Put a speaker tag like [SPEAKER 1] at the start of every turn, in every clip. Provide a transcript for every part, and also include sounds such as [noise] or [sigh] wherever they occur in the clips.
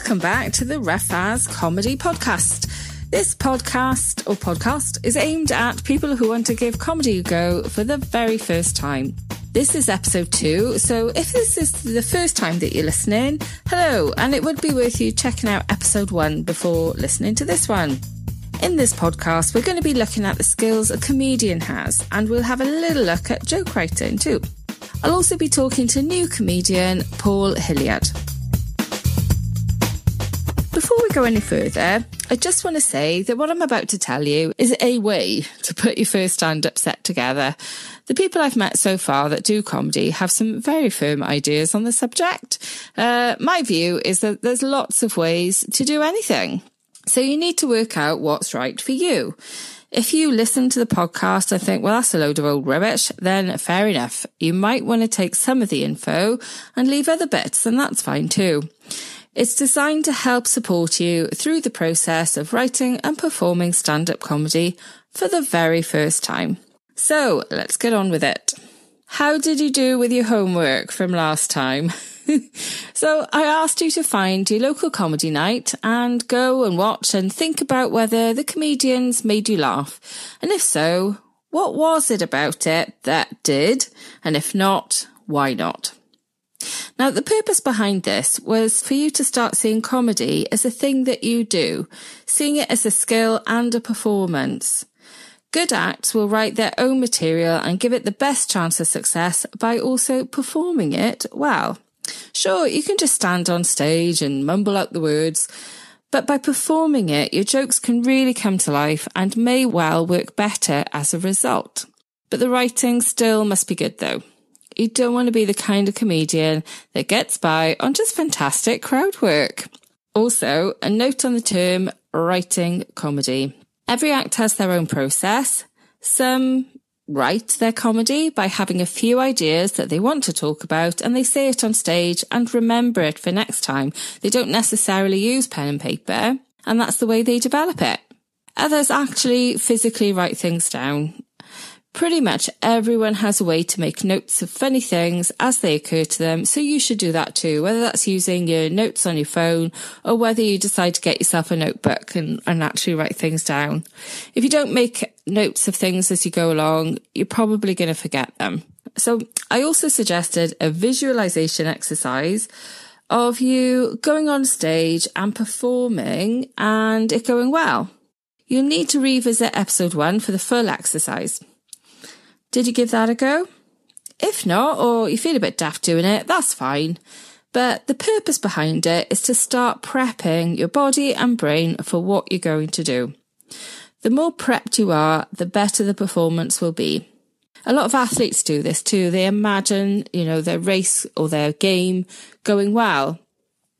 [SPEAKER 1] Welcome back to the Rough As Comedy Podcast. This podcast or podcast is aimed at people who want to give comedy a go for the very first time. This is episode two, so if this is the first time that you're listening, hello, and it would be worth you checking out episode one before listening to this one. In this podcast, we're going to be looking at the skills a comedian has, and we'll have a little look at joke writing too. I'll also be talking to new comedian Paul Hilliard. Before we go any further, I just want to say that what I'm about to tell you is a way to put your first stand up set together. The people I've met so far that do comedy have some very firm ideas on the subject. Uh, my view is that there's lots of ways to do anything. So you need to work out what's right for you. If you listen to the podcast and think, well, that's a load of old rubbish, then fair enough. You might want to take some of the info and leave other bits, and that's fine too. It's designed to help support you through the process of writing and performing stand-up comedy for the very first time. So let's get on with it. How did you do with your homework from last time? [laughs] so I asked you to find your local comedy night and go and watch and think about whether the comedians made you laugh. And if so, what was it about it that did? And if not, why not? Now, the purpose behind this was for you to start seeing comedy as a thing that you do, seeing it as a skill and a performance. Good acts will write their own material and give it the best chance of success by also performing it well. Sure, you can just stand on stage and mumble out the words, but by performing it, your jokes can really come to life and may well work better as a result. But the writing still must be good though. You don't want to be the kind of comedian that gets by on just fantastic crowd work. Also, a note on the term writing comedy. Every act has their own process. Some write their comedy by having a few ideas that they want to talk about and they say it on stage and remember it for next time. They don't necessarily use pen and paper and that's the way they develop it. Others actually physically write things down. Pretty much everyone has a way to make notes of funny things as they occur to them, so you should do that too, whether that's using your notes on your phone or whether you decide to get yourself a notebook and, and actually write things down. If you don't make notes of things as you go along, you're probably going to forget them. So I also suggested a visualization exercise of you going on stage and performing and it going well. You'll need to revisit episode one for the full exercise. Did you give that a go? If not, or you feel a bit daft doing it, that's fine. But the purpose behind it is to start prepping your body and brain for what you're going to do. The more prepped you are, the better the performance will be. A lot of athletes do this too. They imagine, you know, their race or their game going well.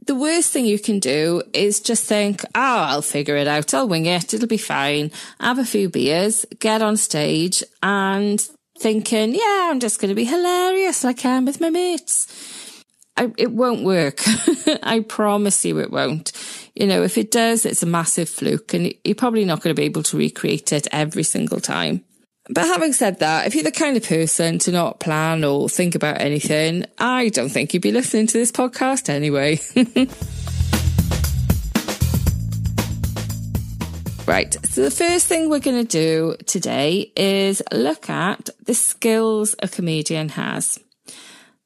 [SPEAKER 1] The worst thing you can do is just think, oh, I'll figure it out. I'll wing it. It'll be fine. Have a few beers, get on stage and thinking, yeah, I'm just going to be hilarious like I am with my mates. I, it won't work. [laughs] I promise you it won't. You know, if it does, it's a massive fluke and you're probably not going to be able to recreate it every single time. But having said that, if you're the kind of person to not plan or think about anything, I don't think you'd be listening to this podcast anyway. [laughs] Right. So the first thing we're going to do today is look at the skills a comedian has.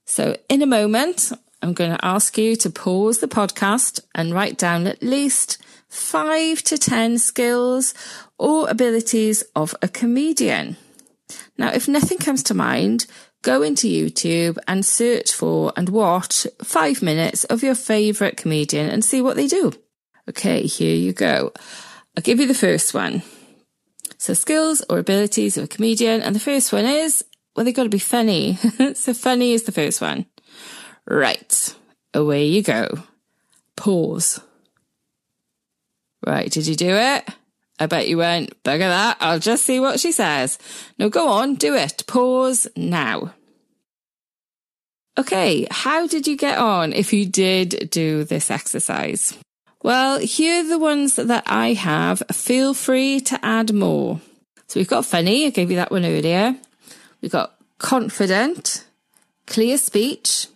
[SPEAKER 1] So in a moment, I'm going to ask you to pause the podcast and write down at least five to 10 skills or abilities of a comedian. Now, if nothing comes to mind, go into YouTube and search for and watch five minutes of your favorite comedian and see what they do. Okay, here you go. I'll give you the first one. So skills or abilities of a comedian. And the first one is, well, they've got to be funny. [laughs] so funny is the first one. Right. Away you go. Pause. Right. Did you do it? I bet you went, bugger that. I'll just see what she says. No, go on. Do it. Pause now. Okay. How did you get on if you did do this exercise? Well, here are the ones that I have. Feel free to add more. So we've got funny. I gave you that one earlier. We've got confident, clear speech,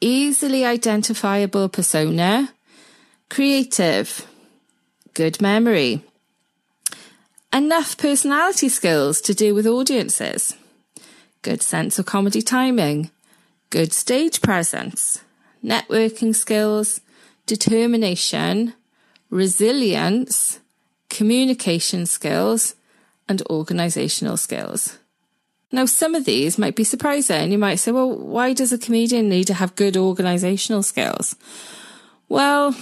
[SPEAKER 1] easily identifiable persona, creative, good memory, enough personality skills to deal with audiences, good sense of comedy timing, good stage presence, networking skills, determination, resilience, communication skills, and organisational skills. Now, some of these might be surprising. You might say, well, why does a comedian need to have good organisational skills? Well,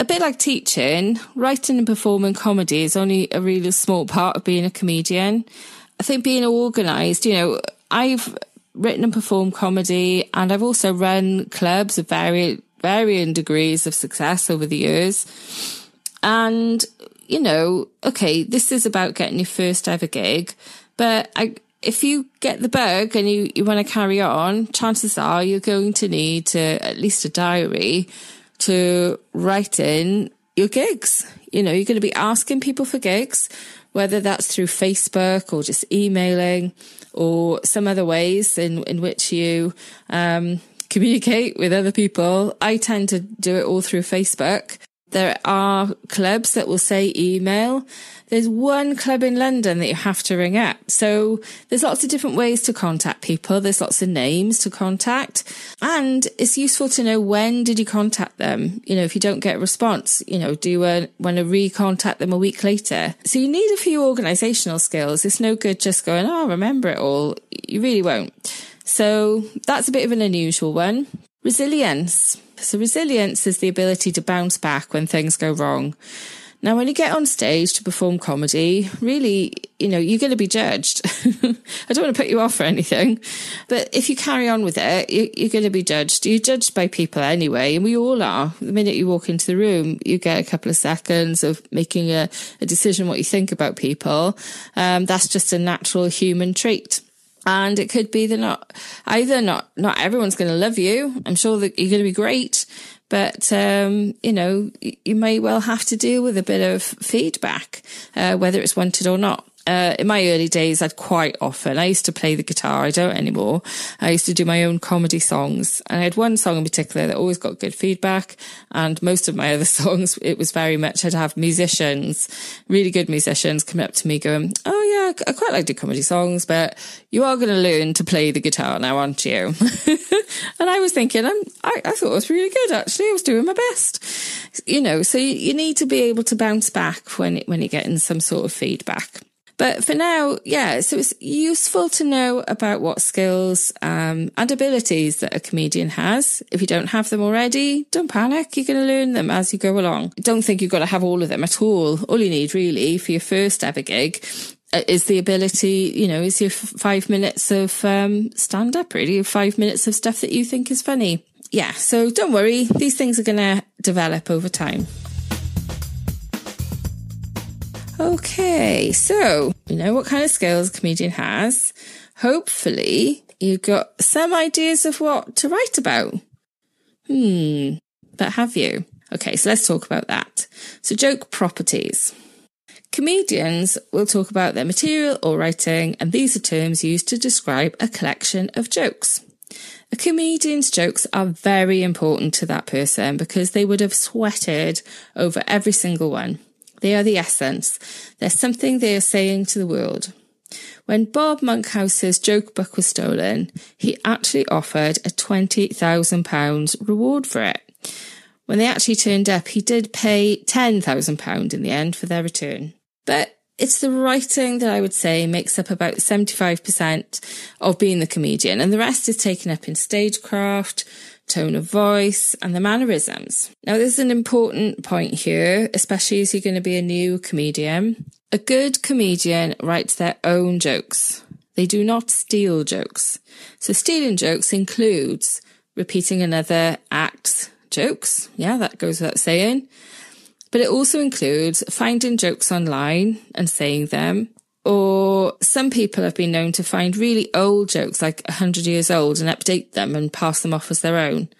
[SPEAKER 1] a bit like teaching, writing and performing comedy is only a really small part of being a comedian. I think being organised, you know, I've written and performed comedy and I've also run clubs of varying, varying degrees of success over the years. And, you know, okay, this is about getting your first ever gig, but I, if you get the bug and you, you want to carry on, chances are you're going to need to at least a diary to write in your gigs. You know, you're going to be asking people for gigs, whether that's through Facebook or just emailing or some other ways in, in which you, um, communicate with other people. I tend to do it all through Facebook. There are clubs that will say email. There's one club in London that you have to ring up. So there's lots of different ways to contact people. There's lots of names to contact and it's useful to know when did you contact them? You know, if you don't get a response, you know, do you want to recontact them a week later? So you need a few organizational skills. It's no good just going, Oh, remember it all. You really won't. So that's a bit of an unusual one. Resilience. So resilience is the ability to bounce back when things go wrong. Now, when you get on stage to perform comedy, really, you know, you're going to be judged. [laughs] I don't want to put you off or anything, but if you carry on with it, you're going to be judged. You're judged by people anyway, and we all are. The minute you walk into the room, you get a couple of seconds of making a, a decision what you think about people. Um, that's just a natural human trait. And it could be that not either not not everyone's going to love you. I'm sure that you're going to be great, but um, you know you may well have to deal with a bit of feedback, uh, whether it's wanted or not uh, in my early days, I'd quite often, I used to play the guitar. I don't anymore. I used to do my own comedy songs and I had one song in particular that always got good feedback. And most of my [laughs] other songs, it was very much, I'd have musicians, really good musicians coming up to me going, Oh yeah, I quite like do comedy songs, but you are going to learn to play the guitar now, aren't you? [laughs] and I was thinking, I, I thought it was really good. Actually, I was doing my best, you know, so you, you need to be able to bounce back when, when you're getting some sort of feedback. But for now, yeah, so it's useful to know about what skills um, and abilities that a comedian has. If you don't have them already, don't panic. You're going to learn them as you go along. Don't think you've got to have all of them at all. All you need really for your first ever gig uh, is the ability, you know, is your five minutes of um, stand up, really, five minutes of stuff that you think is funny. Yeah, so don't worry. These things are going to develop over time. Okay, so you know what kind of skills a comedian has. Hopefully, you've got some ideas of what to write about. Hmm, but have you? Okay, so let's talk about that. So, joke properties. Comedians will talk about their material or writing, and these are terms used to describe a collection of jokes. A comedian's jokes are very important to that person because they would have sweated over every single one. They are the essence. There's something they are saying to the world. When Bob Monkhouse's joke book was stolen, he actually offered a £20,000 reward for it. When they actually turned up, he did pay £10,000 in the end for their return. But it's the writing that I would say makes up about 75% of being the comedian, and the rest is taken up in stagecraft, tone of voice, and the mannerisms. Now, there's an important point here, especially as you're going to be a new comedian. A good comedian writes their own jokes. They do not steal jokes. So stealing jokes includes repeating another act's jokes. Yeah, that goes without saying. But it also includes finding jokes online and saying them, or some people have been known to find really old jokes, like 100 years old, and update them and pass them off as their own.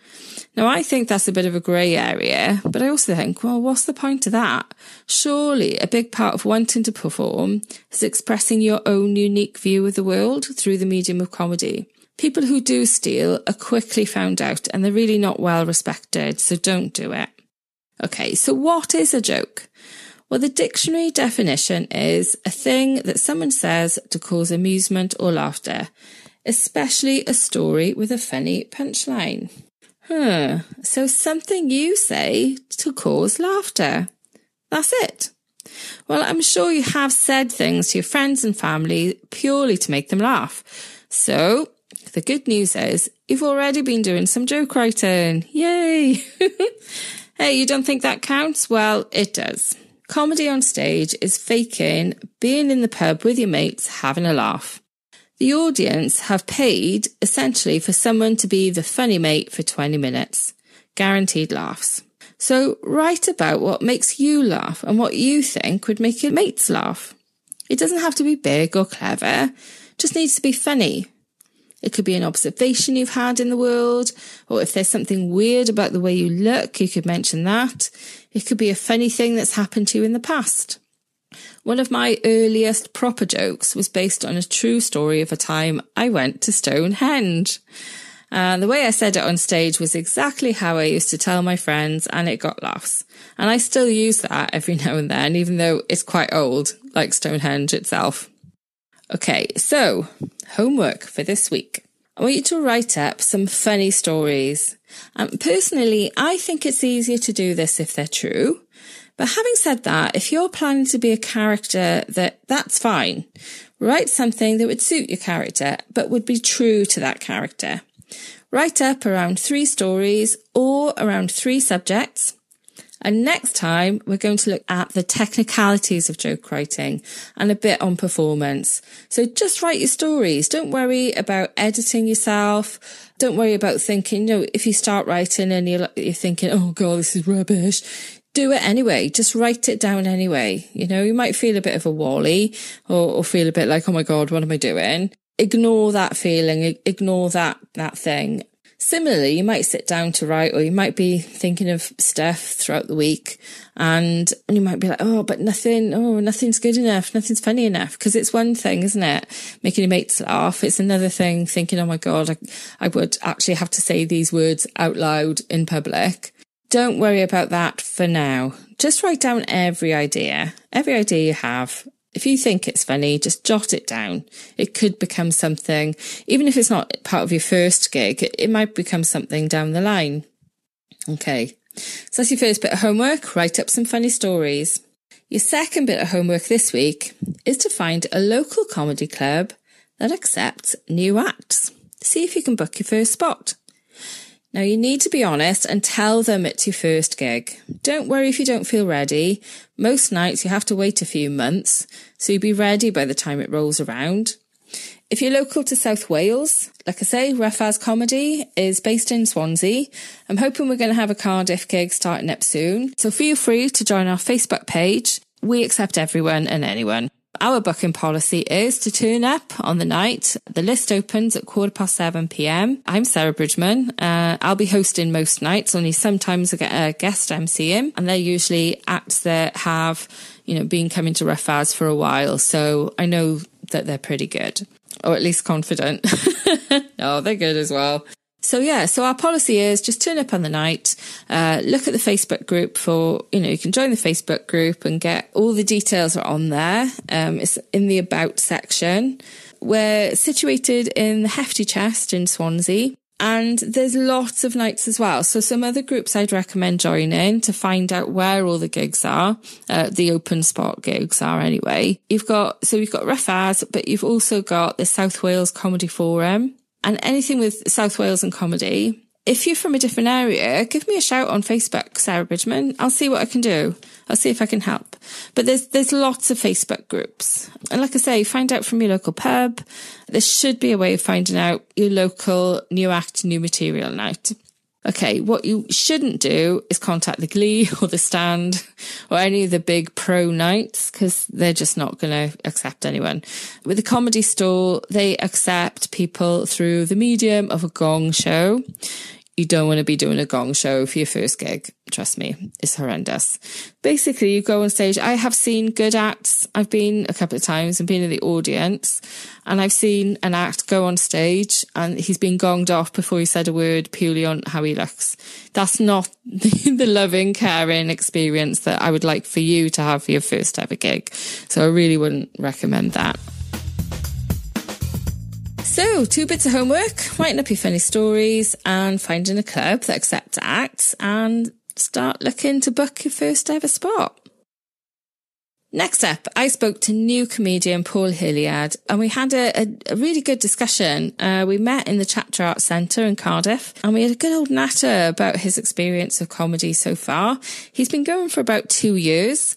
[SPEAKER 1] Now, I think that's a bit of a grey area, but I also think, well, what's the point of that? Surely a big part of wanting to perform is expressing your own unique view of the world through the medium of comedy. People who do steal are quickly found out and they're really not well respected, so don't do it. Okay, so what is a joke? Well, the dictionary definition is a thing that someone says to cause amusement or laughter, especially a story with a funny punchline. Huh, so something you say to cause laughter. That's it. Well, I'm sure you have said things to your friends and family purely to make them laugh. So the good news is you've already been doing some joke writing. Yay! [laughs] hey, you don't think that counts? Well, it does. Comedy on stage is faking being in the pub with your mates having a laugh. The audience have paid essentially for someone to be the funny mate for 20 minutes. Guaranteed laughs. So write about what makes you laugh and what you think would make your mates laugh. It doesn't have to be big or clever, just needs to be funny. It could be an observation you've had in the world, or if there's something weird about the way you look, you could mention that. It could be a funny thing that's happened to you in the past. One of my earliest proper jokes was based on a true story of a time I went to Stonehenge. And the way I said it on stage was exactly how I used to tell my friends and it got laughs. And I still use that every [laughs] now and then, even though it's quite old, like Stonehenge itself. Okay, so homework for this week. I want you to write up some funny stories. Um, personally, I think it's easier to do this if they're true. But having said that, if you're planning to be a character that that's fine. Write something that would suit your character, but would be true to that character. Write up around three stories or around three subjects and next time, we're going to look at the technicalities of joke writing and a bit on performance. So just write your stories. Don't worry about editing yourself. Don't worry about thinking, you know, if you start writing and you're, you're thinking, oh God, this is rubbish. Do it anyway. Just write it down anyway. You know, you might feel a bit of a wally or, or feel a bit like, oh my God, what am I doing? Ignore that feeling. Ignore that, that thing Similarly, you might sit down to write or you might be thinking of stuff throughout the week and you might be like, oh, but nothing, oh, nothing's good enough. Nothing's funny enough. Cause it's one thing, isn't it? Making your mates laugh. It's another thing thinking, oh my God, I, I would actually have to say these words out loud in public. Don't worry about that for now. Just write down every idea, every idea you have if you think it's funny, just jot it down. It could become something, even if it's not part of your first gig, it, might become something down the line. Okay. So that's your first bit of homework. Write up some funny stories. Your second bit of homework this week is to find a local comedy club that accepts new acts. See if you can book your first spot. Now you need to be honest and tell them it's your first gig. Don't worry if you don't feel ready. Most nights you have to wait a few months, so you'll be ready by the time it rolls around. If you're local to South Wales, like I say, Rough Comedy is based in Swansea. I'm hoping we're going to have a Cardiff gig starting up soon. So feel free to join our Facebook page. We accept everyone and anyone. Our booking policy is to turn up on the night. The list opens at quarter past 7 p.m. I'm Sarah Bridgman. Uh, I'll be hosting most nights, only sometimes I get a guest MCing, and they're usually acts that have, you know, been coming to As for a while. So I know that they're pretty good, or at least confident. no, [laughs] they're good as well. So yeah, so our policy is just turn up on the night, uh, look at the Facebook group for, you know, you can join the Facebook group and get all the details are on there. Um, it's in the about section. We're situated in the Hefty Chest in Swansea. And there's lots of nights as well. So some other groups I'd recommend joining to find out where all the gigs are, uh, the open spot gigs are anyway. You've got, so you've got Rough As, but you've also got the South Wales Comedy Forum and anything with South Wales and comedy. If you're from a different area, give me a shout on Facebook, Sarah Bridgman. I'll see what I can do. I'll see if I can help. But there's there's lots of Facebook groups. And like I say, find out from your local pub. There should be a way of finding out your local new act, new material night. Okay, what you shouldn't do is contact the Glee [laughs] or the Stand or any of the big pro nights because they're just not going to accept anyone. With the Comedy Store, they accept people through the medium of a gong show. You don't want to be doing a gong show for your first gig. Trust me, it's horrendous. Basically, you go on stage. I have seen good acts. I've been a couple of times and been in the audience and I've seen an act go on stage and he's been gonged off before he said a word purely on how he looks. That's not [laughs] the, loving, caring experience that I would like for you to have for your first ever gig. So I really wouldn't recommend that. So, two bits of homework writing up your funny stories and finding a club that accepts acts and start looking to book your first ever spot. Next up, I spoke to new comedian Paul Hilliard and we had a, a, a really good discussion. Uh, we met in the Chapter Arts Centre in Cardiff and we had a good old natter about his experience of comedy so far. He's been going for about two years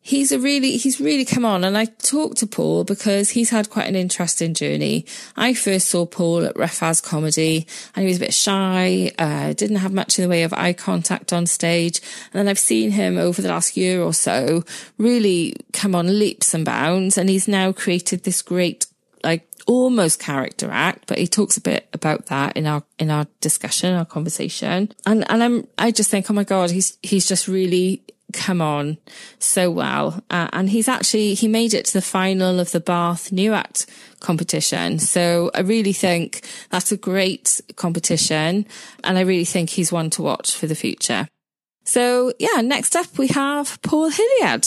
[SPEAKER 1] he's a really, he's really come on. And I talked to Paul because he's had quite an interesting journey. I first saw Paul at Rough Comedy and he was a bit shy, uh, didn't have much in the way of eye contact on stage. And then I've seen him over the last year or so really come on leaps and bounds. And he's now created this great, like, almost character act, but he talks a bit about that in our, in our discussion, our conversation. And, and I'm, I just think, oh my God, he's, he's just really come on so well. Uh, and he's actually, he made it to the final of the Bath New Act competition. So I really think that's a great competition. And I really think he's one to watch for the future. So yeah, next up we have Paul Hilliard.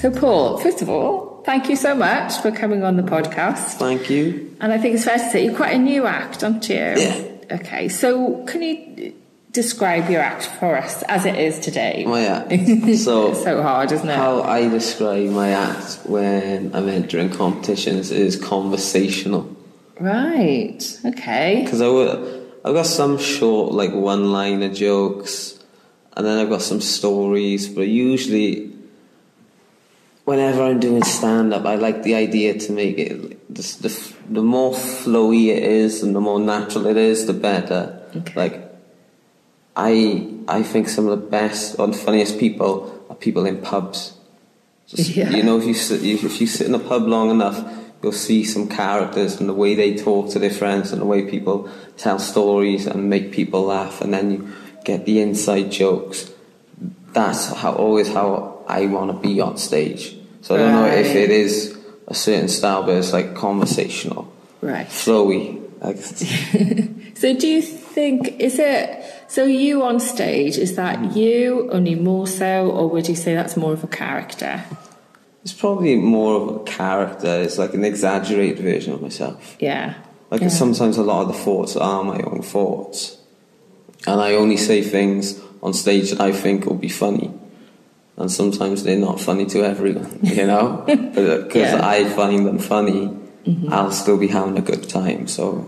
[SPEAKER 1] So Paul, first of all, thank you so much for coming on the podcast.
[SPEAKER 2] Thank you.
[SPEAKER 1] And I think it's fair to say you're quite a new act, aren't you?
[SPEAKER 2] Yeah.
[SPEAKER 1] Okay, so can you describe your act for us as it is today?
[SPEAKER 2] My act. [laughs] So
[SPEAKER 1] so hard, isn't it?
[SPEAKER 2] How I describe my act when I'm entering competitions is conversational.
[SPEAKER 1] Right. Okay.
[SPEAKER 2] Because I would, I've got some short, like one-liner jokes, and then I've got some stories, but usually whenever I'm doing stand up, I like the idea to make it the, the, the more flowy it is and the more natural it is, the better. Okay. Like, I I think some of the best or the funniest people are people in pubs. Just, [laughs] yeah. You know, if you sit, if you sit in a pub long enough, you'll see some characters and the way they talk to their friends and the way people tell stories and make people laugh, and then you get the inside jokes. That's how always how I want to be on stage. So I don't right. know if it is a certain style, but it's like conversational,
[SPEAKER 1] right?
[SPEAKER 2] Flowy. [laughs]
[SPEAKER 1] so do you think is it so you on stage is that hmm. you only more so, or would you say that's more of a character?
[SPEAKER 2] It's probably more of a character. It's like an exaggerated version of myself.
[SPEAKER 1] Yeah.
[SPEAKER 2] Like
[SPEAKER 1] yeah.
[SPEAKER 2] sometimes a lot of the thoughts are my own thoughts, and I only say things on stage that I think will be funny and sometimes they're not funny to everyone, you know. [laughs] Because yeah. I find them funny, mm-hmm. I'll still be having a good time. So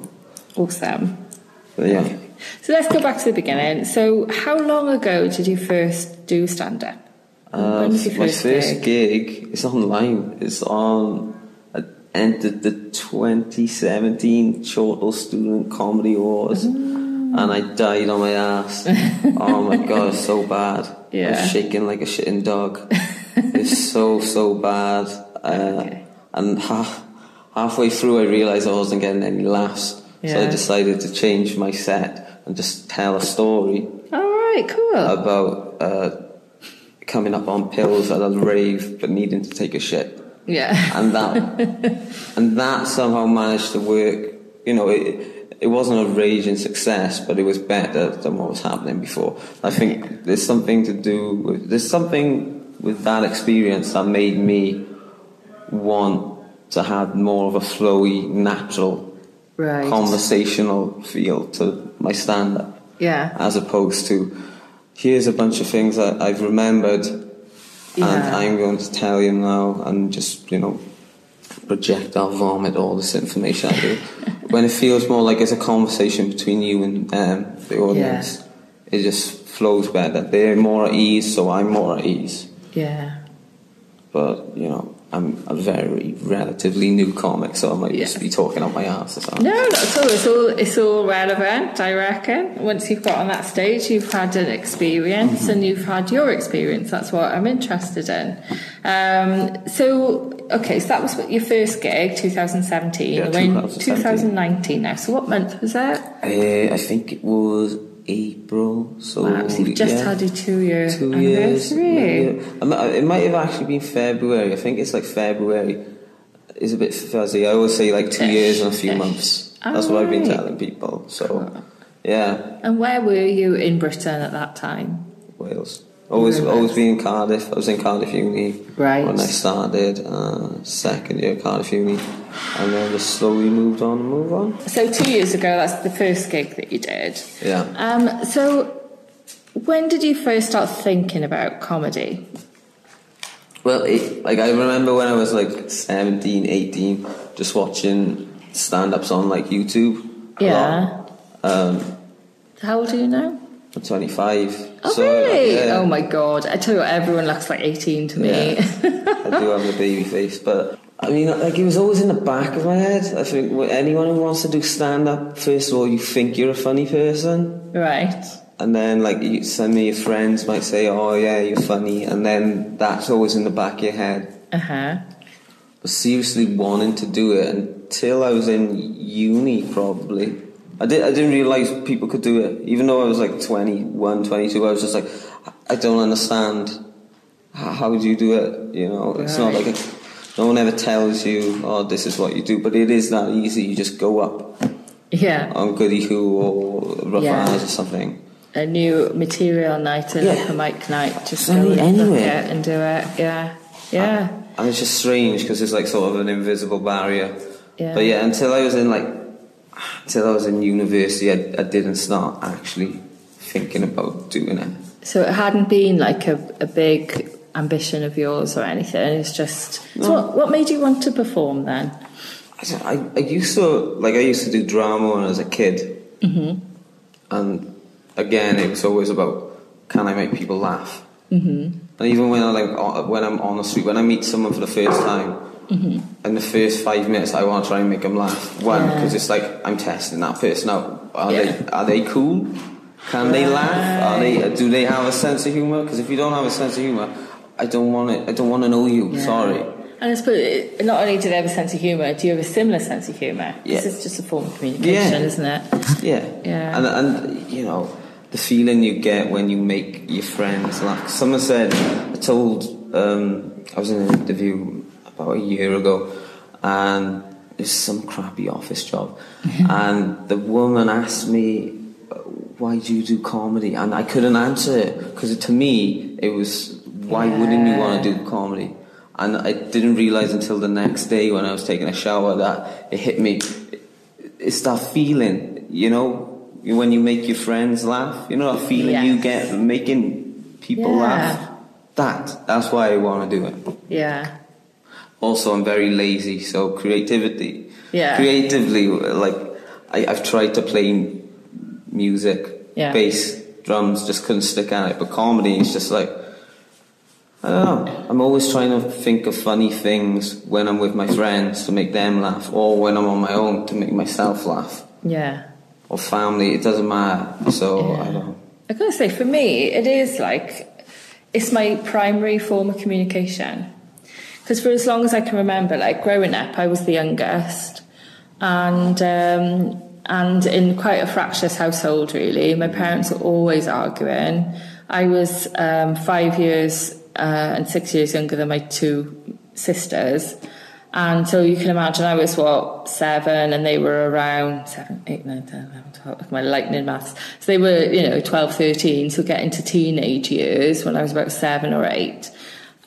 [SPEAKER 1] awesome.
[SPEAKER 2] yeah.
[SPEAKER 1] So let's go back to the beginning. So how long ago did you first do stand up?
[SPEAKER 2] Uh, first my first gig? gig is online. It's on. I entered the 2017 Chortle Student Comedy Awards. Mm and I died on my ass. [laughs] oh my god, it's so bad. Yeah. I was shaking like a shitting dog. it's so so bad. Uh, okay. And half, halfway through, I realised I wasn't getting any laughs, yeah. so I decided to change my set and just tell a story.
[SPEAKER 1] All right, cool.
[SPEAKER 2] About uh, coming up on pills at a rave but needing to take a shit.
[SPEAKER 1] Yeah.
[SPEAKER 2] And that [laughs] and that somehow managed to work. You know, it, it wasn't a raging success, but it was better than what was happening before. I think there's something to do with there's something with that experience that made me want to have more of a flowy, natural,
[SPEAKER 1] right.
[SPEAKER 2] conversational feel to my stand up.
[SPEAKER 1] Yeah.
[SPEAKER 2] As opposed to here's a bunch of things that I've remembered yeah. and I'm going to tell you now and just, you know, projectile vomit all this information at you. when it feels more like it's a conversation between you and um, the audience, yeah. it just flows better. They're more at ease, so I'm more at ease.
[SPEAKER 1] Yeah.
[SPEAKER 2] But you know, I'm a very relatively new comic, so I might yeah. just be talking on my ass or something.
[SPEAKER 1] No, not at all. It's all it's all relevant, I reckon. Once you've got on that stage, you've had an experience, mm-hmm. and you've had your experience. That's what I'm interested in. Um, so okay, so that was your first gig, 2017.
[SPEAKER 2] Yeah,
[SPEAKER 1] we're in
[SPEAKER 2] 2017.
[SPEAKER 1] 2019 now. So what month was that?
[SPEAKER 2] Uh, I think it was April. So
[SPEAKER 1] Wow, so you've just
[SPEAKER 2] yeah,
[SPEAKER 1] had your two-year
[SPEAKER 2] two years.
[SPEAKER 1] anniversary.
[SPEAKER 2] I mi- It might have actually been February. I think it's like February. It's a bit fuzzy. I always say like two
[SPEAKER 1] Ish,
[SPEAKER 2] years and a few
[SPEAKER 1] ish.
[SPEAKER 2] months. That's what I've been telling people. So yeah,
[SPEAKER 1] And where were you in Britain at that time?
[SPEAKER 2] Wales. Always, always been in Cardiff. I was in Cardiff Uni
[SPEAKER 1] Right.
[SPEAKER 2] when I started. Uh, second year Cardiff Uni, and then just slowly moved on and moved on.
[SPEAKER 1] So two years ago, that's the first gig that you did.
[SPEAKER 2] Yeah.
[SPEAKER 1] Um, so when did you first start thinking about comedy?
[SPEAKER 2] Well, it, like I remember when I was like 17, 18, just watching stand-ups on like YouTube.
[SPEAKER 1] Yeah.
[SPEAKER 2] Um,
[SPEAKER 1] How old are you now?
[SPEAKER 2] I'm 25.
[SPEAKER 1] Oh,
[SPEAKER 2] so,
[SPEAKER 1] really?
[SPEAKER 2] yeah,
[SPEAKER 1] Oh my god! I tell you what, everyone looks like 18 to me.
[SPEAKER 2] I do have a baby face, but I mean, like it was always in the back of my head. I think anyone who wants to do stand-up, first of all, you think you're a funny person.
[SPEAKER 1] right.
[SPEAKER 2] And then, like, you, some of your friends might say, "Oh, yeah, you're funny," and then that's always in the back of your head.
[SPEAKER 1] Uh huh.
[SPEAKER 2] But seriously, wanting to do it until I was in uni, probably. I did. I didn't realize people could do it, even though I was like 21, 22. I was just like, I don't understand. How, do you do it? You know, it's not like a, no one ever tells you, "Oh, this is what you do," but it is that easy. You just go up
[SPEAKER 1] Yeah.
[SPEAKER 2] on Goody Who or Rough
[SPEAKER 1] Yeah.
[SPEAKER 2] Eyes or something.
[SPEAKER 1] A new material night, an
[SPEAKER 2] Yeah.
[SPEAKER 1] open mic night. Just
[SPEAKER 2] Any-
[SPEAKER 1] go
[SPEAKER 2] anywhere.
[SPEAKER 1] it and do it. Yeah. Yeah.
[SPEAKER 2] And it's just strange because it's like sort of an invisible barrier.
[SPEAKER 1] Yeah.
[SPEAKER 2] But yeah, until I was in like, until I was in university, I, I didn't start actually thinking about doing it.
[SPEAKER 1] So it hadn't been like a, a big ambition of yours or anything. It's just. So what, what made you want to perform then?
[SPEAKER 2] I, I, I used to like I used to do drama when I was a kid, mm-hmm. and again it was always about can I make people laugh. Mm-hmm. And even when I like when I'm on the street, when I meet someone for the first time, in the first five minutes, I want to try and make them laugh. One,
[SPEAKER 1] Yeah.
[SPEAKER 2] because it's like I'm testing that person out. Are
[SPEAKER 1] Yeah.
[SPEAKER 2] they are they cool? Can they laugh? Are they? Do they have a sense of humor? Because if you don't have a sense of humor, I don't want it. I don't want to know you.
[SPEAKER 1] Yeah.
[SPEAKER 2] Sorry.
[SPEAKER 1] And I suppose not only do they have a sense of humour, do you have a similar sense of humour?
[SPEAKER 2] Yeah.
[SPEAKER 1] This is just a form of communication,
[SPEAKER 2] Yeah.
[SPEAKER 1] isn't it?
[SPEAKER 2] Yeah.
[SPEAKER 1] Yeah.
[SPEAKER 2] And and you know the feeling you get when you make your friends laugh. Someone said I told um, I was in an interview about a year ago, and it's some crappy office job, [laughs] and the woman asked me. Why do you do comedy? And I couldn't answer it because to me it was why wouldn't you want to do comedy? And I didn't realize until the next day when I was taking a shower that it hit me it's that feeling, you know, when you make your friends laugh, you know, that feeling you get making people
[SPEAKER 1] Yeah.
[SPEAKER 2] laugh. That, that's why I want to do it.
[SPEAKER 1] Yeah.
[SPEAKER 2] Also, I'm very lazy, so creativity.
[SPEAKER 1] Yeah.
[SPEAKER 2] Creatively, like, I, I've tried to play music,
[SPEAKER 1] Yeah.
[SPEAKER 2] bass, drums, just couldn't stick at it. But comedy is just like, I don't know. I'm always trying to think of funny things when I'm with my friends to make them laugh, or when I'm on my own to make myself laugh
[SPEAKER 1] Yeah.
[SPEAKER 2] or family, it doesn't matter. So
[SPEAKER 1] Yeah.
[SPEAKER 2] I don't.
[SPEAKER 1] I gotta say, for me, it is like it's my primary form of communication. Because for as long as I can remember, like growing up, I was the youngest, and um, and in quite a fractious household, really. My parents were always arguing. I was um, five years uh, and six years younger than my two sisters. And so you can imagine I was what seven, and they were around seven, eight, nine, ten, eleven, twelve. My lightning maths. So they were, you know, 12, 13, So getting to teenage years when I was about seven or eight.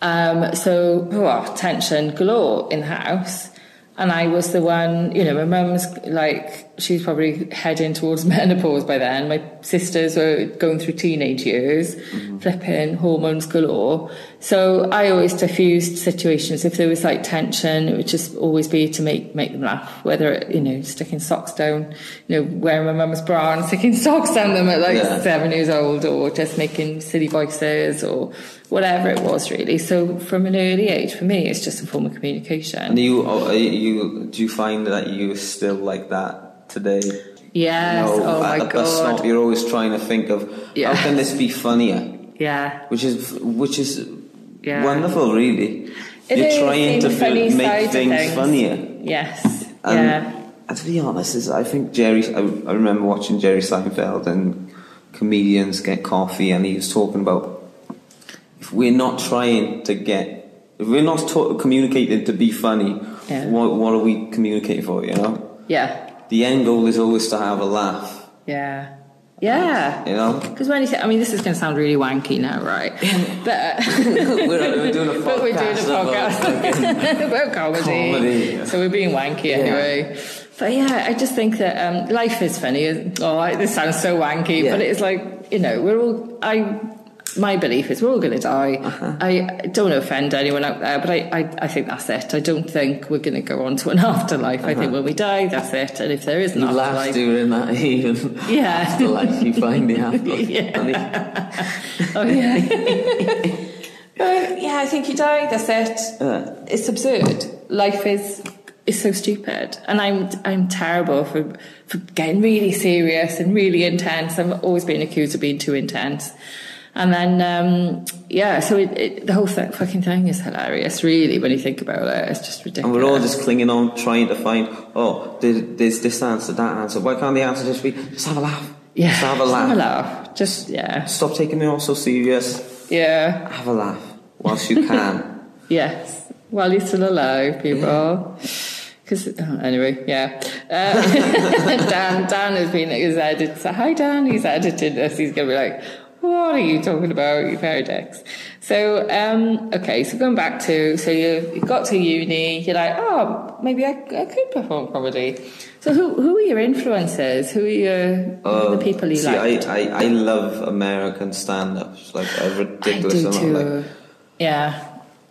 [SPEAKER 1] Um, so oh, tension galore in the house, and I was the one. You know, my mum's like she was probably heading towards [laughs] menopause by then. My sisters were going through teenage years, flipping hormones galore. So I always diffused situations. If there was like tension, it would just always be to make make them laugh. Whether it, you know, sticking socks down, you know, wearing my mum's bra and sticking [laughs] socks down them at like
[SPEAKER 2] Yeah.
[SPEAKER 1] seven years old, or just making silly voices, or whatever it was really. So from an early age, for me, it's just a form of communication.
[SPEAKER 2] And you, oh, you, do you find that you are still like that today?
[SPEAKER 1] Yes.
[SPEAKER 2] You know,
[SPEAKER 1] oh
[SPEAKER 2] at
[SPEAKER 1] my god.
[SPEAKER 2] stop, you're always trying to think of
[SPEAKER 1] Yeah.
[SPEAKER 2] how can this be funnier,
[SPEAKER 1] Yeah.
[SPEAKER 2] which is which is
[SPEAKER 1] Yeah.
[SPEAKER 2] wonderful, really.
[SPEAKER 1] It
[SPEAKER 2] You're trying to
[SPEAKER 1] the funny
[SPEAKER 2] fi-
[SPEAKER 1] side
[SPEAKER 2] make things,
[SPEAKER 1] things.
[SPEAKER 2] funnier.
[SPEAKER 1] Yes.
[SPEAKER 2] And,
[SPEAKER 1] yeah.
[SPEAKER 2] and to be honest, is I think Jerry. I, I remember watching Jerry Seinfeld and comedians get coffee, and he was talking about if we're not trying to get, if we're not ta- communicating to be funny,
[SPEAKER 1] Yeah.
[SPEAKER 2] what what are we communicating for? You know,
[SPEAKER 1] Yeah.
[SPEAKER 2] the end goal is always to have a laugh.
[SPEAKER 1] Yeah. Yeah.
[SPEAKER 2] You know,
[SPEAKER 1] Because when you say, I mean, this is going to sound really wanky now, right? [laughs] But, [laughs]
[SPEAKER 2] we're, we're doing a podcast. [laughs]
[SPEAKER 1] but we're doing a podcast about comedy.
[SPEAKER 2] Comedy, yeah.
[SPEAKER 1] So we're being wanky anyway. But yeah, I just think that um, life is funny. Oh, this sounds so wanky,
[SPEAKER 2] Yeah.
[SPEAKER 1] but it's like, you know, we're all, I, my belief is we're all going to die.
[SPEAKER 2] Uh-huh.
[SPEAKER 1] I don't want to offend anyone out there, but I, I, I think that's it. I don't think we're going to go on to an [laughs] afterlife. I think when we die, that's it. And if there is an
[SPEAKER 2] Uh-huh. You laugh
[SPEAKER 1] afterlife,
[SPEAKER 2] during that even
[SPEAKER 1] Yeah.
[SPEAKER 2] afterlife. You find the [laughs] afterlife
[SPEAKER 1] Yeah. [laughs] Oh yeah. but yeah, I think you die. That's it.
[SPEAKER 2] Yeah.
[SPEAKER 1] It's absurd. Life is is so stupid, and I'm I'm terrible for for getting really serious and really intense. I've always been accused of being too intense. And then, um, yeah, so it, it, the whole th- fucking thing is hilarious, really, when you think about it. It's just ridiculous.
[SPEAKER 2] And we're all just clinging on, trying to find, oh, there's this answer, that answer. Why can't the answer just be, just have a laugh?
[SPEAKER 1] yeah,
[SPEAKER 2] Just have a laugh.
[SPEAKER 1] Have a laugh. Just, yeah.
[SPEAKER 2] Stop taking it all so serious.
[SPEAKER 1] Yeah.
[SPEAKER 2] Have a laugh whilst you can. [laughs]
[SPEAKER 1] Yes, while you're still alive, people. Because oh, anyway, yeah. Uh, [laughs] Dan, Dan has been is edited. So hi, Dan. He's edited this. He's gonna be like, "What are you talking about, you dicks?" So, um, okay. So going back to so you, you got to uni. You're like, oh, maybe I, I could perform comedy. So who who are your influences? Who are your who are the people you
[SPEAKER 2] See,
[SPEAKER 1] like?
[SPEAKER 2] I, I, I love American stand-ups, like a
[SPEAKER 1] I
[SPEAKER 2] ridiculous
[SPEAKER 1] do
[SPEAKER 2] amount.
[SPEAKER 1] too.
[SPEAKER 2] Like,
[SPEAKER 1] yeah.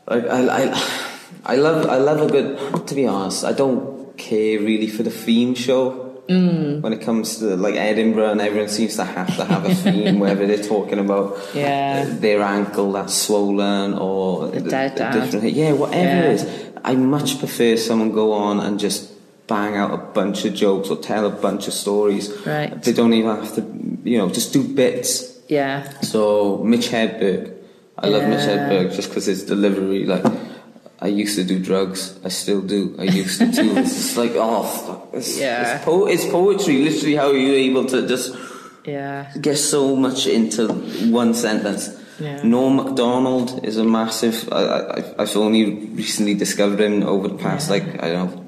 [SPEAKER 2] Like I, I, I love I love a good. To be honest, I don't care really for the theme show. Mm. When it comes to like Edinburgh, and everyone seems to have to have a theme, whether they're talking about
[SPEAKER 1] Yeah.
[SPEAKER 2] uh, their ankle that's swollen or
[SPEAKER 1] The
[SPEAKER 2] different. Yeah, whatever
[SPEAKER 1] Yeah.
[SPEAKER 2] it is. I much prefer someone go on and just bang out a bunch of jokes or tell a bunch of stories.
[SPEAKER 1] Right.
[SPEAKER 2] They don't even have to, you know, just do bits.
[SPEAKER 1] Yeah.
[SPEAKER 2] So Mitch Hedberg, I love Mitch
[SPEAKER 1] Yeah.
[SPEAKER 2] Hedberg just because his delivery. Like, I used to do drugs. I still do. I used to too. it's just like oh, fuck. It's,
[SPEAKER 1] Yeah.
[SPEAKER 2] It's, po- it's poetry. Literally, how you're able to just
[SPEAKER 1] Yeah.
[SPEAKER 2] get so much into one sentence.
[SPEAKER 1] Yeah.
[SPEAKER 2] Norm Macdonald is a massive. I, I, I've only recently discovered him over the past like I don't know,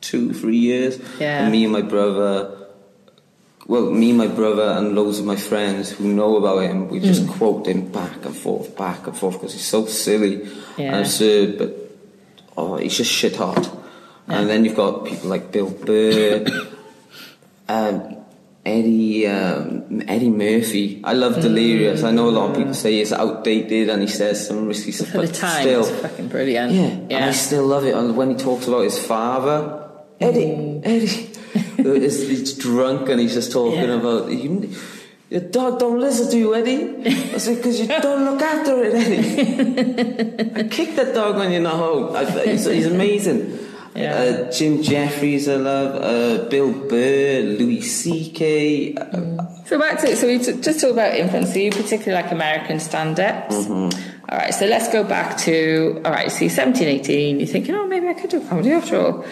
[SPEAKER 2] two three years.
[SPEAKER 1] Yeah.
[SPEAKER 2] And me and my brother. Well, me, my brother, and loads of my friends who know about him, we just quote him back and forth, back and forth, because he's so silly
[SPEAKER 1] Yeah.
[SPEAKER 2] and absurd, but oh, he's just shit hot. And then you've got people like Bill Burr, [coughs] um, Eddie um, Eddie Murphy. I love Delirious. I know a lot of people say he's outdated and he says some risky stuff,
[SPEAKER 1] For the
[SPEAKER 2] but
[SPEAKER 1] time,
[SPEAKER 2] still,
[SPEAKER 1] it's fucking brilliant.
[SPEAKER 2] yeah, and I still love it. And when he talks about his father, Eddie, Eddie, he's, he's drunk and he's just talking
[SPEAKER 1] Yeah.
[SPEAKER 2] about you. Your dog don't listen to you, Eddie. I said, because you don't look after it, Eddie. I kick that dog when you're not home. I, he's, he's amazing.
[SPEAKER 1] Yeah.
[SPEAKER 2] Uh, Jim Jefferies, I love. Uh, Bill Burr, Louis C.K. Uh,
[SPEAKER 1] So back to so we t- just talked about. So you particularly like American stand-ups.
[SPEAKER 2] Mm-hmm.
[SPEAKER 1] All right, so let's go back to all right. So you're 17, 18. You're thinking, oh, maybe I could do comedy after all.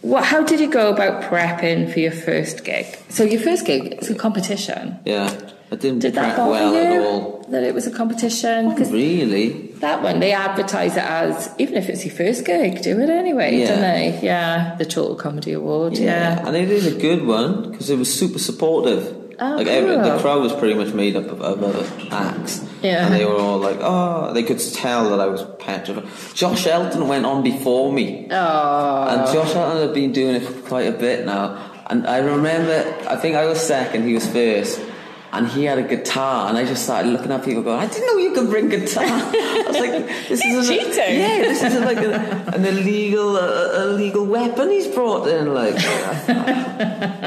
[SPEAKER 1] What? How did you go about prepping for your first gig? So your first gig is a competition.
[SPEAKER 2] yeah, I didn't
[SPEAKER 1] Did that
[SPEAKER 2] prep
[SPEAKER 1] bother
[SPEAKER 2] well
[SPEAKER 1] you
[SPEAKER 2] at all.
[SPEAKER 1] that it was a competition?
[SPEAKER 2] Really?
[SPEAKER 1] that one they advertise it as even if it's your first gig, do it anyway,
[SPEAKER 2] Yeah.
[SPEAKER 1] don't they? Yeah, the Chortle Comedy Award. Yeah.
[SPEAKER 2] and it is a good one because it was super supportive.
[SPEAKER 1] Oh,
[SPEAKER 2] like every, the crowd was pretty much made up of, of other acts,
[SPEAKER 1] Yeah.
[SPEAKER 2] and they were all like, "Oh," they could tell that I was petrified. Josh Elton went on before me,
[SPEAKER 1] Oh.
[SPEAKER 2] and Josh Elton had been doing it for quite a bit now. And I remember, I think I was second, he was first. And he had a guitar, and I just started looking at people going, I didn't know you could bring guitar. [laughs] I was like, this is an,
[SPEAKER 1] cheating.
[SPEAKER 2] Yeah, this is like a, an illegal, uh, illegal weapon he's brought in, like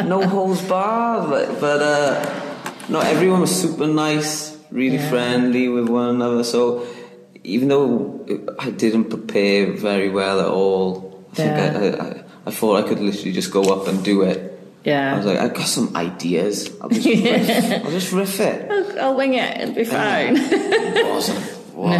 [SPEAKER 2] no holds barred. Like, but uh, no, everyone was super nice, really
[SPEAKER 1] Yeah.
[SPEAKER 2] friendly with one another. So even though I didn't prepare very well at all, I
[SPEAKER 1] Yeah.
[SPEAKER 2] I, I, I, I thought I could literally just go up and do it.
[SPEAKER 1] Yeah.
[SPEAKER 2] I was like, I've got some ideas. I'll just riff, [laughs] I'll just riff it.
[SPEAKER 1] I'll, I'll wing it. It'll be fine.
[SPEAKER 2] It wasn't, [laughs] Wow.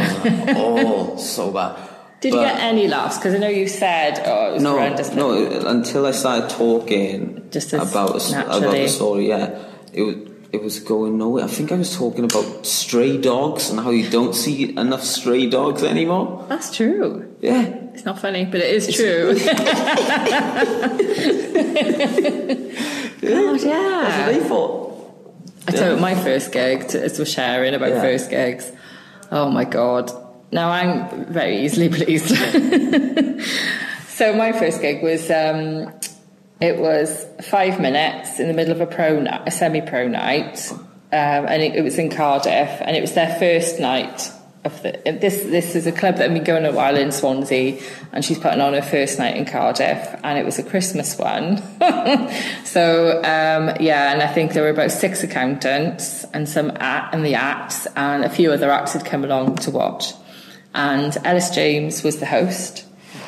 [SPEAKER 2] oh, so bad.
[SPEAKER 1] Did you get any laughs? Because I know you said, oh, it was
[SPEAKER 2] no,
[SPEAKER 1] horrendous. but-
[SPEAKER 2] no. Until I started talking
[SPEAKER 1] Just
[SPEAKER 2] about about the story, yeah, it was it was going nowhere. I think I was talking about stray dogs and how you don't see enough stray dogs anymore.
[SPEAKER 1] That's true.
[SPEAKER 2] Yeah,
[SPEAKER 1] It's not funny, but it is true. God, [laughs]
[SPEAKER 2] that's what
[SPEAKER 1] yeah.
[SPEAKER 2] they thought.
[SPEAKER 1] I tell you, my first gig, to, as we're sharing about
[SPEAKER 2] Yeah.
[SPEAKER 1] first gigs. Oh my God. Now I'm very easily [laughs] pleased. so my first gig was, um, it was five minutes in the middle of a pro night, a semi-pro night, um, and it, it was in Cardiff, and it was their first night of the. This this is a club that had been going a while in Swansea, and she's putting on her first night in Cardiff, and it was a Christmas one. [laughs] so um, yeah, and I think there were about six accountants and some act and the acts, and a few other acts had come along to watch, and Elis James was the host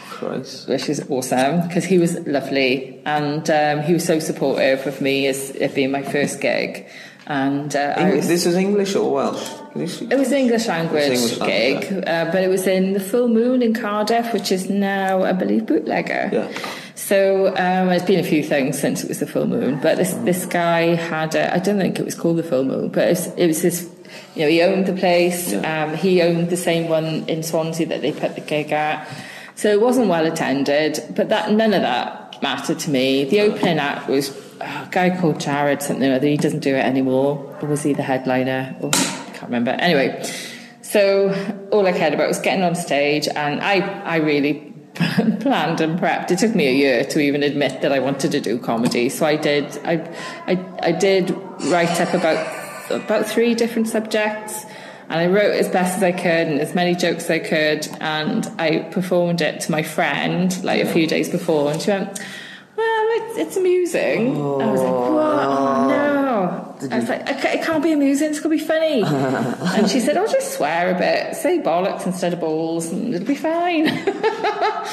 [SPEAKER 2] Christ.
[SPEAKER 1] which is awesome because he was lovely and um, he was so supportive of me as it being my first gig. And uh, was,
[SPEAKER 2] this is English or Welsh? Can you speak?
[SPEAKER 1] it was an English language
[SPEAKER 2] English language,
[SPEAKER 1] gig, uh, but it was in the Full Moon in Cardiff, which is now, I believe, bootlegger.
[SPEAKER 2] Yeah.
[SPEAKER 1] So um, there's been a few things since it was the full moon, but this this guy had a, I don't think it was called the full moon, but it was, it was his, you know, he owned the place.
[SPEAKER 2] Yeah.
[SPEAKER 1] Um, he owned the same one in Swansea that they put the gig at, so it wasn't well attended. But that none of that mattered to me. The opening act was oh, a guy called Jared something or other. He doesn't do it anymore. Or was he the headliner? I can't remember. Anyway. So all I cared about was getting on stage, and I, I really [laughs] planned and prepped. It took me a year to even admit that I wanted to do comedy. So I did. I, I, I did write up about about three different subjects, and I wrote as best as I could and as many jokes as I could, and I performed it to my friend like a few days before, and she went. Well, it's, it's amusing. I was like, what? Oh, no. I was like, it can't be amusing, it's going to be funny. [laughs] and she said, I'll just swear a bit, say bollocks instead of balls, and it'll be fine. [laughs]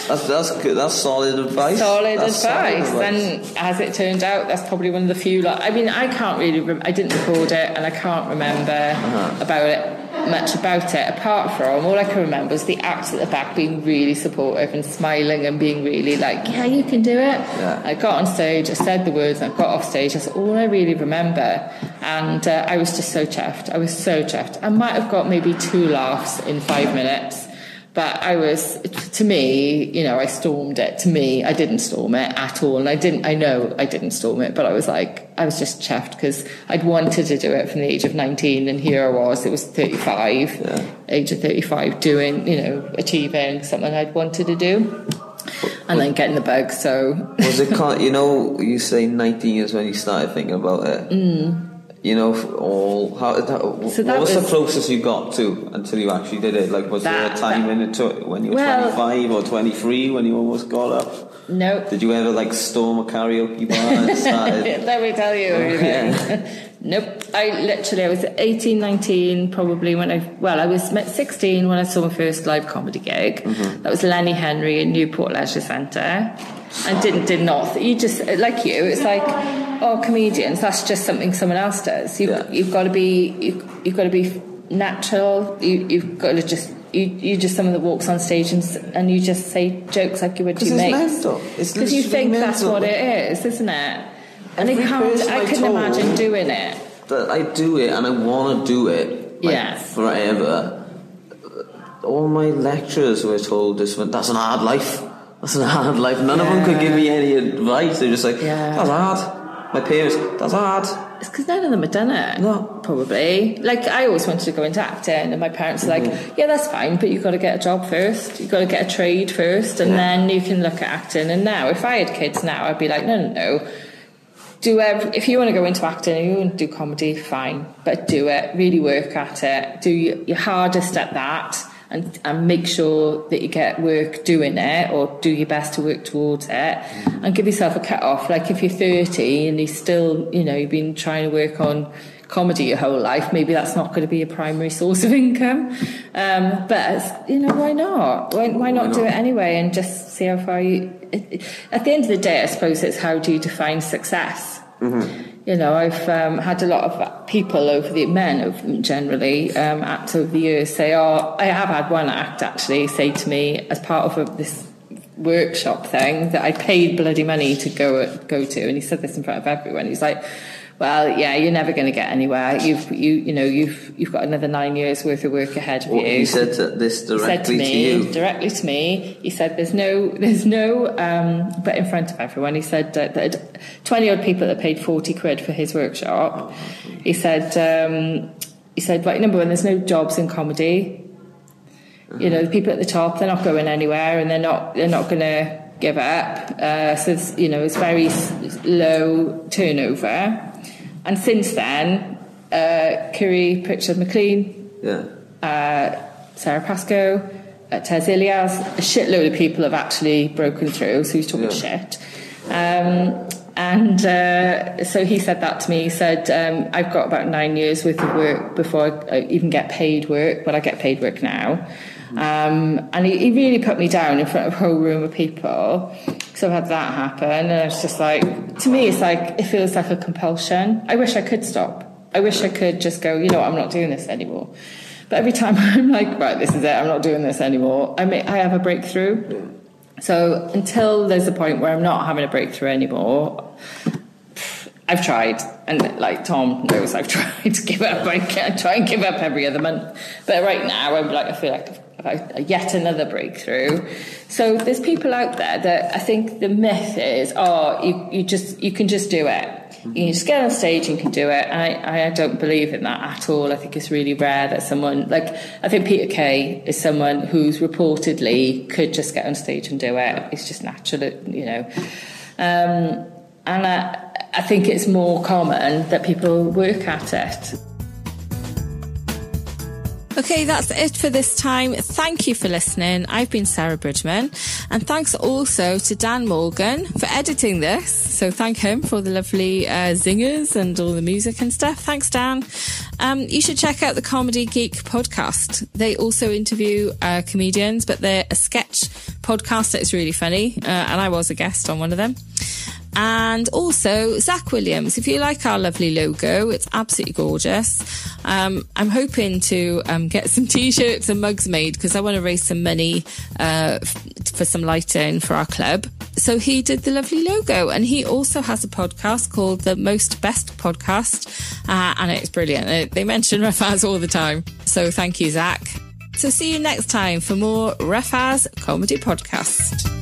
[SPEAKER 2] That's that's good. That's solid advice.
[SPEAKER 1] solid
[SPEAKER 2] That's
[SPEAKER 1] advice.
[SPEAKER 2] solid
[SPEAKER 1] And as it turned out, that's probably one of the few. Like, I mean, I can't really. Rem- I didn't record it, and I can't remember
[SPEAKER 2] Uh-huh.
[SPEAKER 1] about it much about it. Apart from all I can remember is the acts at the back being really supportive and smiling and being really like, "Yeah, you can do it."
[SPEAKER 2] Yeah.
[SPEAKER 1] I got on stage, I said the words, and I got off stage. That's all I really remember, and uh, I was just so chuffed. I was so chuffed. I might have got maybe two laughs in five minutes. But I was, to me, you know, I stormed it. To me, I didn't storm it at all. And I didn't, I know I didn't storm it, but I was like, I was just chuffed because I'd wanted to do it from the age of 19 and here I was, it was 35,
[SPEAKER 2] Yeah.
[SPEAKER 1] age of 35, doing, you know, achieving something I'd wanted to do. And then getting the bug, so.
[SPEAKER 2] Was it? You know, you say 19 years when you started thinking about it. Mm. You know, all how, that,
[SPEAKER 1] So that
[SPEAKER 2] what was, the closest you got to until you actually did it? Like, was there a time
[SPEAKER 1] that-
[SPEAKER 2] in it when you were
[SPEAKER 1] Well-
[SPEAKER 2] 25 or 23 when you almost got up?
[SPEAKER 1] No.
[SPEAKER 2] Did you ever like storm a karaoke bar and [laughs] started? [laughs]
[SPEAKER 1] Let me tell you. everything. [laughs] nope. I literally, I was 18, 19 probably when I, well, I was 16 when I saw my first live comedy gig.
[SPEAKER 2] Mm-hmm.
[SPEAKER 1] That was Lenny Henry in Newport Leisure Centre. And didn't, did not, you just, like you, it's like, oh, comedians, that's just something someone else does. You,
[SPEAKER 2] Yeah.
[SPEAKER 1] You've got to be, you, you've got to be natural. You, you've got to just, you, you're just someone that walks on stage and, and you just say jokes like you would to your
[SPEAKER 2] it's
[SPEAKER 1] mates.
[SPEAKER 2] mental.
[SPEAKER 1] Because you think that's
[SPEAKER 2] mental.
[SPEAKER 1] what it is, isn't it? And I
[SPEAKER 2] Every
[SPEAKER 1] can't. I
[SPEAKER 2] I
[SPEAKER 1] couldn't imagine doing it.
[SPEAKER 2] that I do it and I want to do it like,
[SPEAKER 1] Yeah.
[SPEAKER 2] forever. All my lecturers were told this one, that's an hard life. That's an hard life. None of them could give me any advice. They're just like,
[SPEAKER 1] Yeah.
[SPEAKER 2] that's hard. My parents, that's hard.
[SPEAKER 1] It's because none of them had done it.
[SPEAKER 2] No.
[SPEAKER 1] Probably. Like I always wanted to go into acting, and my parents were like,
[SPEAKER 2] Mm-hmm.
[SPEAKER 1] "Yeah, that's fine, but you've got to get a job first. You've got to get a trade first, and
[SPEAKER 2] Yeah.
[SPEAKER 1] then you can look at acting." And now, if I had kids now, I'd be like, "No, no, no." Do ev- if you want to go into acting and you want to do comedy, fine, but do it. Really work at it. Do your hardest at that, and and make sure that you get work doing it, or do your best to work towards it, and give yourself a cut off. Like if you're 30 and you still, you know, you've been trying to work on comedy your whole life, maybe that's not going to be a primary [laughs] source of income. Um, but you know, why not? Why, why not do it anyway and just see how far you? At the end of the day, I suppose it's how do you define success? You know, I've um, had a lot of people over the men generally um, act over the years say, "Oh, I have had one act actually say to me as part of this workshop thing that I paid bloody money to go go to," and he said this in front of everyone. He's like, well, yeah, you're never going to get anywhere. You've, you, you know, you've, you've got another nine years worth of work ahead of
[SPEAKER 2] Well,
[SPEAKER 1] you.
[SPEAKER 2] he said to- this
[SPEAKER 1] He said
[SPEAKER 2] directly
[SPEAKER 1] to
[SPEAKER 2] to,
[SPEAKER 1] me,
[SPEAKER 2] you.
[SPEAKER 1] directly to me. He said, "There's no, there's no," um, but in front of everyone. He said that, that twenty odd people that paid forty quid for his workshop. He said, um, he said, right, number one, there's no jobs in comedy. You know, the people at the top, they're not going anywhere, and they're not, they're not going to give up. Uh, so, it's, you know, it's very low turnover. And since then, uh, Kiri Pritchard McLean,
[SPEAKER 2] Yeah.
[SPEAKER 1] uh, Sara Pascoe, uh, Tez Ilyas, a shitload of people have actually broken through, so he's talking
[SPEAKER 2] Yeah.
[SPEAKER 1] shit. Um, and uh, so he said that to me. He said, um, I've got about nine years worth of work before I even get paid work, but I get paid work now. Um, and he, he really put me down in front of a whole room of people. So I've had that happen, and it's just like, to me, it's like, it feels like a compulsion. I wish I could stop. I wish I could just go, you know what, I'm not doing this anymore. But every time [laughs] I'm like, right, this is it, I'm not doing this anymore, I, may, I have a breakthrough. So until there's a point where I'm not having a breakthrough anymore, I've tried, and like Tom knows, I've [laughs] tried to give up. I can try and give up every other month, but right now I'm like I feel like I've got yet another breakthrough. So there's people out there that I think the myth is, oh, you, you just you can just do it. You can just get on stage and can do it. And I, I don't believe in that at all. I think it's really rare that someone like I think Peter Kay is someone who's reportedly could just get on stage and do it. It's just natural, you know. Um, and I, I think it's more common that people work at it. Okay, that's it for this time. Thank you for listening. I've been Sarah Bridgman, and thanks also to Dan Morgan for editing this. So thank him for the lovely uh, zingers and all the music and stuff. Thanks, Dan. Um, you should check out the Comedy Geek podcast. They also interview uh, comedians, but they're a sketch podcast that is really funny, uh, and I was a guest on one of them. And also Zach Williams. If you like our lovely logo, it's absolutely gorgeous. Um, I'm hoping to um, get some [laughs] t-shirts and mugs made because I want to raise some money uh, for some lighting for our club. So he did the lovely logo, and he also has a podcast called the Most Best Podcast, uh, and it's brilliant. They- They mention Rough As all the time. So thank you, Zach. So see you next time for more Rough As Comedy Podcast.